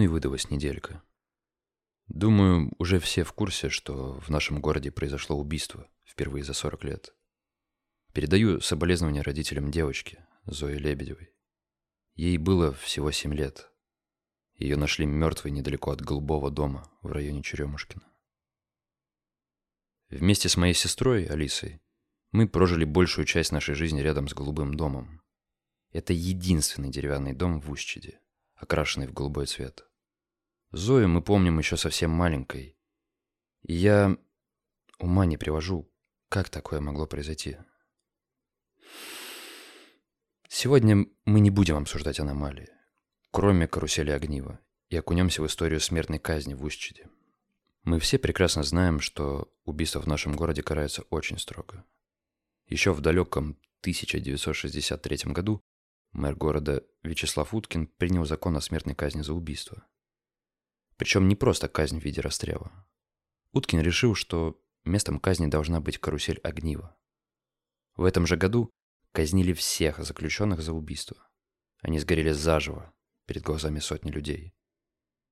Ну и выдалась неделька. Думаю, уже все в курсе, что в нашем городе произошло убийство впервые за 40 лет. Передаю соболезнования родителям девочки, Зои Лебедевой. Ей было всего 7 лет. Ее нашли мертвой недалеко от Голубого дома в районе Черемушкина. Вместе с моей сестрой Алисой мы прожили большую часть нашей жизни рядом с Голубым домом. Это единственный деревянный дом в Устчиде, окрашенный в голубой цвет. Зою мы помним еще совсем маленькой. И я ума не привожу, как такое могло произойти. Сегодня мы не будем обсуждать аномалии, кроме карусели огнива, и окунемся в историю смертной казни в Устчиде. Мы все прекрасно знаем, что убийство в нашем городе карается очень строго. Еще в далеком 1963 году мэр города Вячеслав Уткин принял закон о смертной казни за убийство. Причем не просто казнь в виде расстрела. Уткин решил, что местом казни должна быть карусель огнива. В этом же году казнили всех заключенных за убийство. Они сгорели заживо перед глазами сотни людей.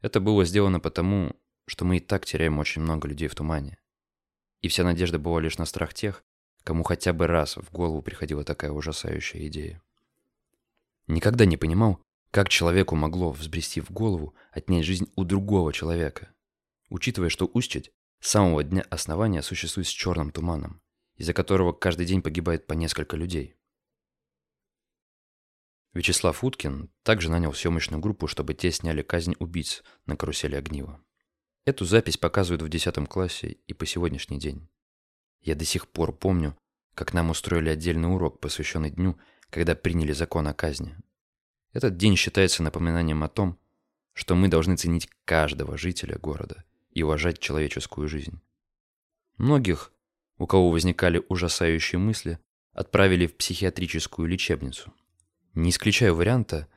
Это было сделано потому, что мы и так теряем очень много людей в тумане. И вся надежда была лишь на страх тех, кому хотя бы раз в голову приходила такая ужасающая идея. Никогда не понимал, как человеку могло взбрести в голову отнять жизнь у другого человека, учитывая, что Устьить с самого дня основания существует с черным туманом, из-за которого каждый день погибает по несколько людей. Вячеслав Уткин также нанял съемочную группу, чтобы те сняли казнь убийц на карусели огнива. Эту запись показывают в 10 классе и по сегодняшний день. Я до сих пор помню, как нам устроили отдельный урок, посвященный дню, когда приняли закон о казни. Этот день считается напоминанием о том, что мы должны ценить каждого жителя города и уважать человеческую жизнь. Многих, у кого возникали ужасающие мысли, отправили в психиатрическую лечебницу. Не исключаю варианта,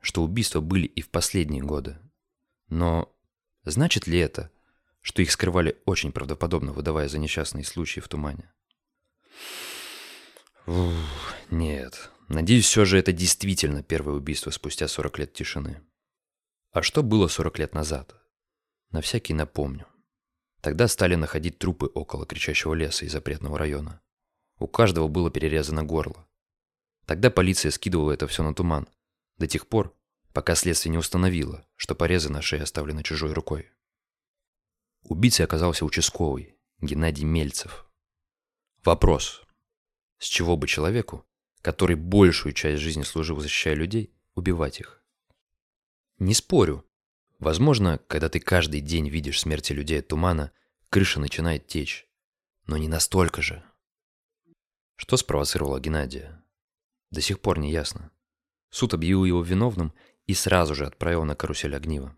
что убийства были и в последние годы. Но значит ли это, что их скрывали очень правдоподобно, выдавая за несчастные случаи в тумане. Ух, нет. Надеюсь, все же это действительно первое убийство спустя 40 лет тишины. А что было 40 лет назад? На всякий напомню. Тогда стали находить трупы около кричащего леса и запретного района. У каждого было перерезано горло. Тогда полиция скидывала это все на туман. До тех пор, пока следствие не установило, что порезы на шее оставлены чужой рукой. Убийцей оказался участковый, Геннадий Мельцев. Вопрос. С чего бы человеку, который большую часть жизни служил, защищая людей, убивать их? Не спорю. Возможно, когда ты каждый день видишь смерти людей от тумана, крыша начинает течь. Но не настолько же. Что спровоцировало Геннадия? До сих пор не ясно. Суд объявил его виновным и сразу же отправил на карусель огнива.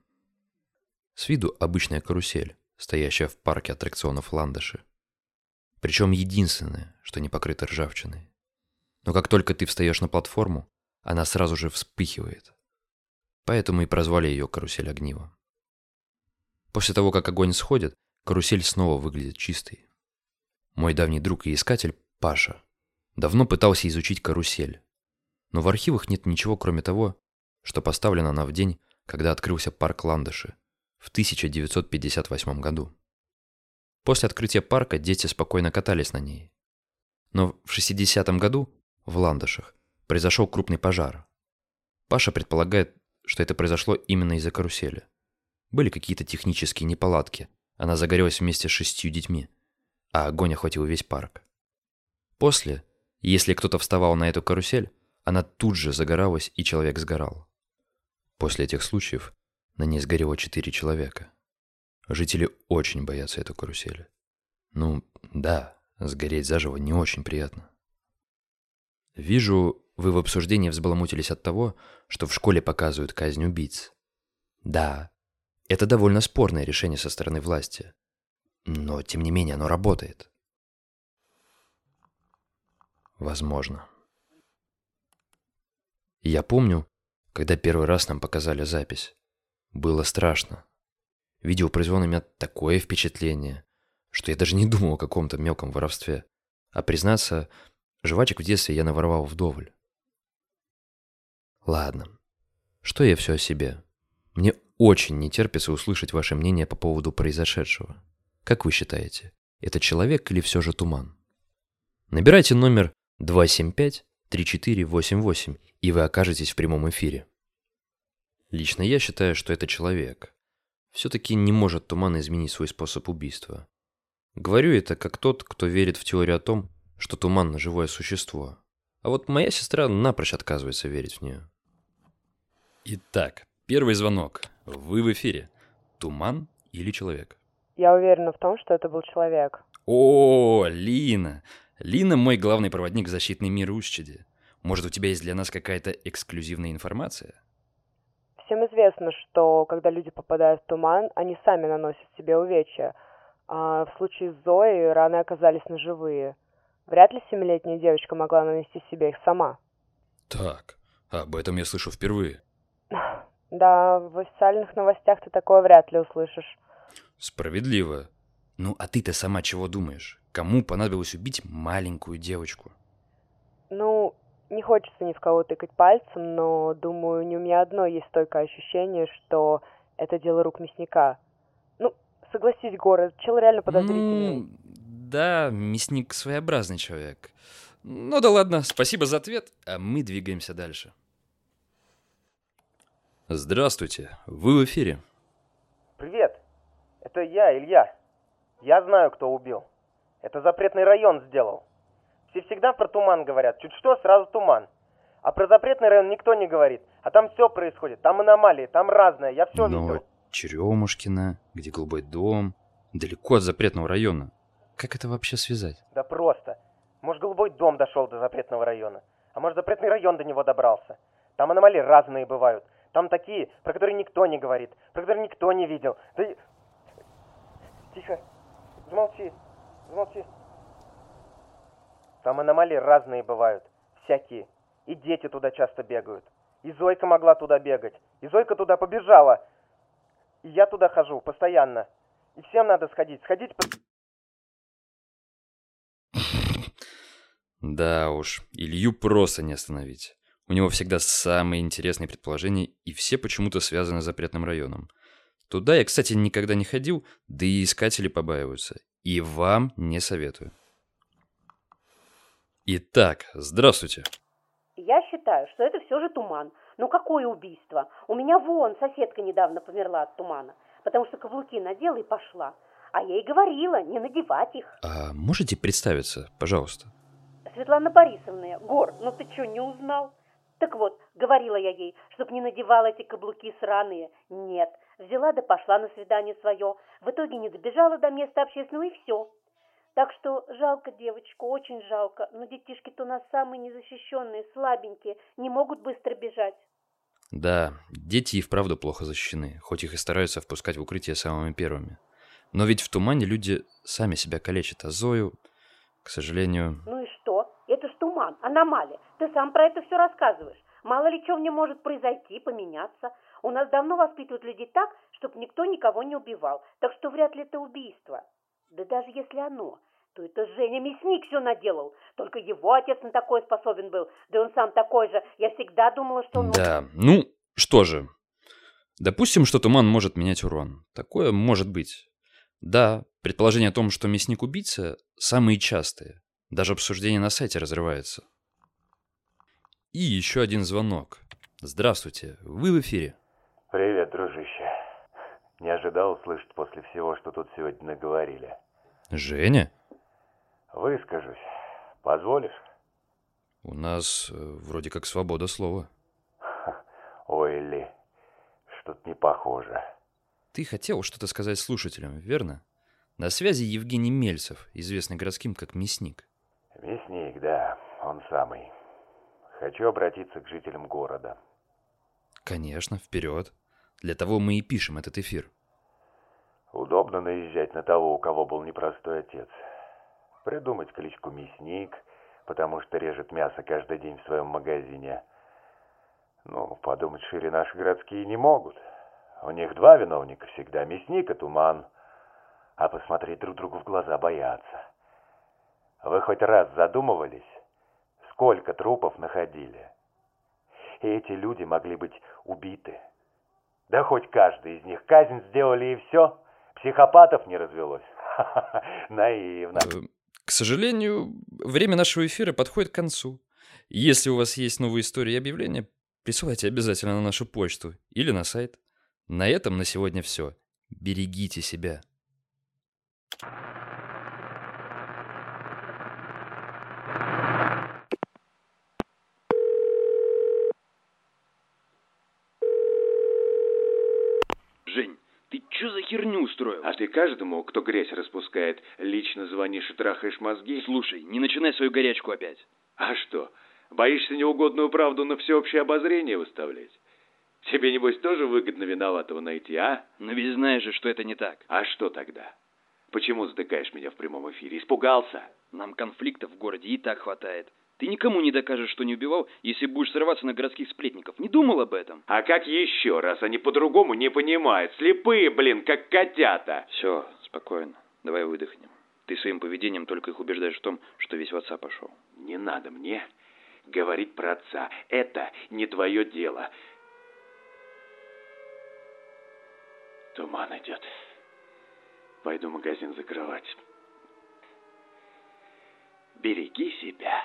С виду обычная карусель стоящая в парке аттракционов Ландыши. Причем единственное, что не покрыто ржавчиной. Но как только ты встаешь на платформу, она сразу же вспыхивает. Поэтому и прозвали ее «карусель огнива». После того, как огонь сходит, карусель снова выглядит чистой. Мой давний друг и искатель, Паша, давно пытался изучить карусель. Но в архивах нет ничего, кроме того, что поставлена она в день, когда открылся парк Ландыши – в 1958 году. После открытия парка дети спокойно катались на ней. Но в 60-м году в Ландышах произошел крупный пожар. Паша предполагает, что это произошло именно из-за карусели. Были какие-то технические неполадки. Она загорелась вместе с шестью детьми, а огонь охватил весь парк. После, если кто-то вставал на эту карусель, она тут же загоралась, и человек сгорал. После этих случаев на ней сгорело четыре человека. Жители очень боятся эту карусель. Ну, да, сгореть заживо не очень приятно. Вижу, вы в обсуждении взбаламутились от того, что в школе показывают казнь убийц. Да, это довольно спорное решение со стороны власти. Но, тем не менее, оно работает. Возможно. Я помню, когда первый раз нам показали запись. Было страшно. Видео произвело на меня такое впечатление, что я даже не думал о каком-то мелком воровстве. А признаться, жвачек в детстве я наворовал вдоволь. Ладно. Что я все о себе? Мне очень не терпится услышать ваше мнение по поводу произошедшего. Как вы считаете, это человек или все же туман? Набирайте номер 275-3488, и вы окажетесь в прямом эфире. Лично я считаю, что это человек. Все-таки не может туман изменить свой способ убийства. Говорю это как тот, кто верит в теорию о том, что туман – живое существо. А вот моя сестра напрочь отказывается верить в нее. Итак, первый звонок. Вы в эфире. Туман или человек? Я уверена в том, что это был человек. О, Лина! Лина мой главный проводник в защитный мир Ущеди. Может, у тебя есть для нас какая-то эксклюзивная информация? Всем известно, что когда люди попадают в туман, они сами наносят себе увечья. А в случае с Зоей раны оказались ножевые. Вряд ли семилетняя девочка могла нанести себе их сама. Так, об этом я слышу впервые. Да, в официальных новостях ты такое вряд ли услышишь. Справедливо. Ну, а ты-то сама чего думаешь? Кому понадобилось убить маленькую девочку? Ну, не хочется ни в кого тыкать пальцем, но, думаю, не у меня одно есть стойкое ощущение, что это дело рук мясника. Ну, согласись, город, чел реально подозрительный. Ну, да, мясник своеобразный человек. Ну да ладно, спасибо за ответ, а мы двигаемся дальше. Здравствуйте, вы в эфире. Привет, это я, Илья. Я знаю, кто убил. Это запретный район сделал. Все всегда про туман говорят. Чуть что, сразу туман. А про запретный район никто не говорит. А там все происходит. Там аномалии, там разное. Я все Но видел. Черемушкина, где голубой дом, далеко от запретного района. Как это вообще связать? Да просто. Может, голубой дом дошел до запретного района. А может, запретный район до него добрался. Там аномалии разные бывают. Там такие, про которые никто не говорит, про которые никто не видел. Да. Тихо. Замолчи. Замолчи. Там аномалии разные бывают. Всякие. И дети туда часто бегают. И Зойка могла туда бегать. И Зойка туда побежала. И я туда хожу постоянно. И всем надо сходить. Сходить... Да уж, Илью просто не остановить. У него всегда самые интересные предположения, и все почему-то связаны с запретным районом. Туда я, кстати, никогда не ходил, да и искатели побаиваются. И вам не советую. Итак, здравствуйте. Я считаю, что это все же туман. Ну какое убийство? У меня вон соседка недавно померла от тумана, потому что каблуки надела и пошла. А я ей говорила, не надевать их. А можете представиться, пожалуйста? Светлана Борисовна, Гор, ну ты что, не узнал? Так вот, говорила я ей, чтоб не надевала эти каблуки сраные. Нет, взяла да пошла на свидание свое. В итоге не добежала до места общественного и все. Так что жалко девочку, очень жалко, но детишки-то у нас самые незащищенные, слабенькие, не могут быстро бежать. Да, дети и вправду плохо защищены, хоть их и стараются впускать в укрытие самыми первыми. Но ведь в тумане люди сами себя калечат, а Зою, к сожалению... Ну и что? Туман, аномалия. Ты сам про это все рассказываешь. Мало ли что в нем может произойти, поменяться. У нас давно воспитывают людей так, чтобы никто никого не убивал. Так что вряд ли это убийство. Да даже если оно, то это Женя Мясник все наделал. Только его отец на такое способен был. Да он сам такой же. Я всегда думала, что он... Да, ну, что же. Допустим, что туман может менять урон. Такое может быть. Да, предположение о том, что мясник убийца, самые частые. Даже обсуждение на сайте разрывается. И еще один звонок. Здравствуйте, вы в эфире. Привет, дружище. Не ожидал услышать после всего, что тут сегодня наговорили. Женя? Выскажусь. Позволишь? У нас э, вроде как свобода слова. Ой, Ли, что-то не похоже. Ты хотел что-то сказать слушателям, верно? На связи Евгений Мельцев, известный городским как Мясник. Мясник, да, он самый. Хочу обратиться к жителям города. Конечно, вперед. Для того мы и пишем этот эфир. Удобно наезжать на того, у кого был непростой отец. Придумать кличку Мясник, потому что режет мясо каждый день в своем магазине. Ну, подумать шире наши городские не могут. У них два виновника всегда, мясник и туман. А посмотреть друг другу в глаза боятся. Вы хоть раз задумывались, сколько трупов находили? И эти люди могли быть убиты. Да хоть каждый из них. Казнь сделали и все. Психопатов не развелось. Наивно. Э, к сожалению, время нашего эфира подходит к концу. Если у вас есть новые истории и объявления, присылайте обязательно на нашу почту или на сайт. На этом на сегодня все. Берегите себя. Жень, ты что за херню устроил? А ты каждому, кто грязь распускает, лично звонишь и трахаешь мозги? Слушай, не начинай свою горячку опять. А что, боишься неугодную правду на всеобщее обозрение выставлять? Тебе, небось, тоже выгодно виноватого найти, а? Но ведь знаешь же, что это не так. А что тогда? Почему затыкаешь меня в прямом эфире? Испугался? Нам конфликтов в городе и так хватает. Ты никому не докажешь, что не убивал, если будешь срываться на городских сплетников. Не думал об этом? А как еще раз? Они по-другому не понимают. Слепые, блин, как котята. Все, спокойно. Давай выдохнем. Ты своим поведением только их убеждаешь в том, что весь в отца пошел. Не надо мне говорить про отца. Это не твое дело. Туман идет. Пойду магазин закрывать. Береги себя.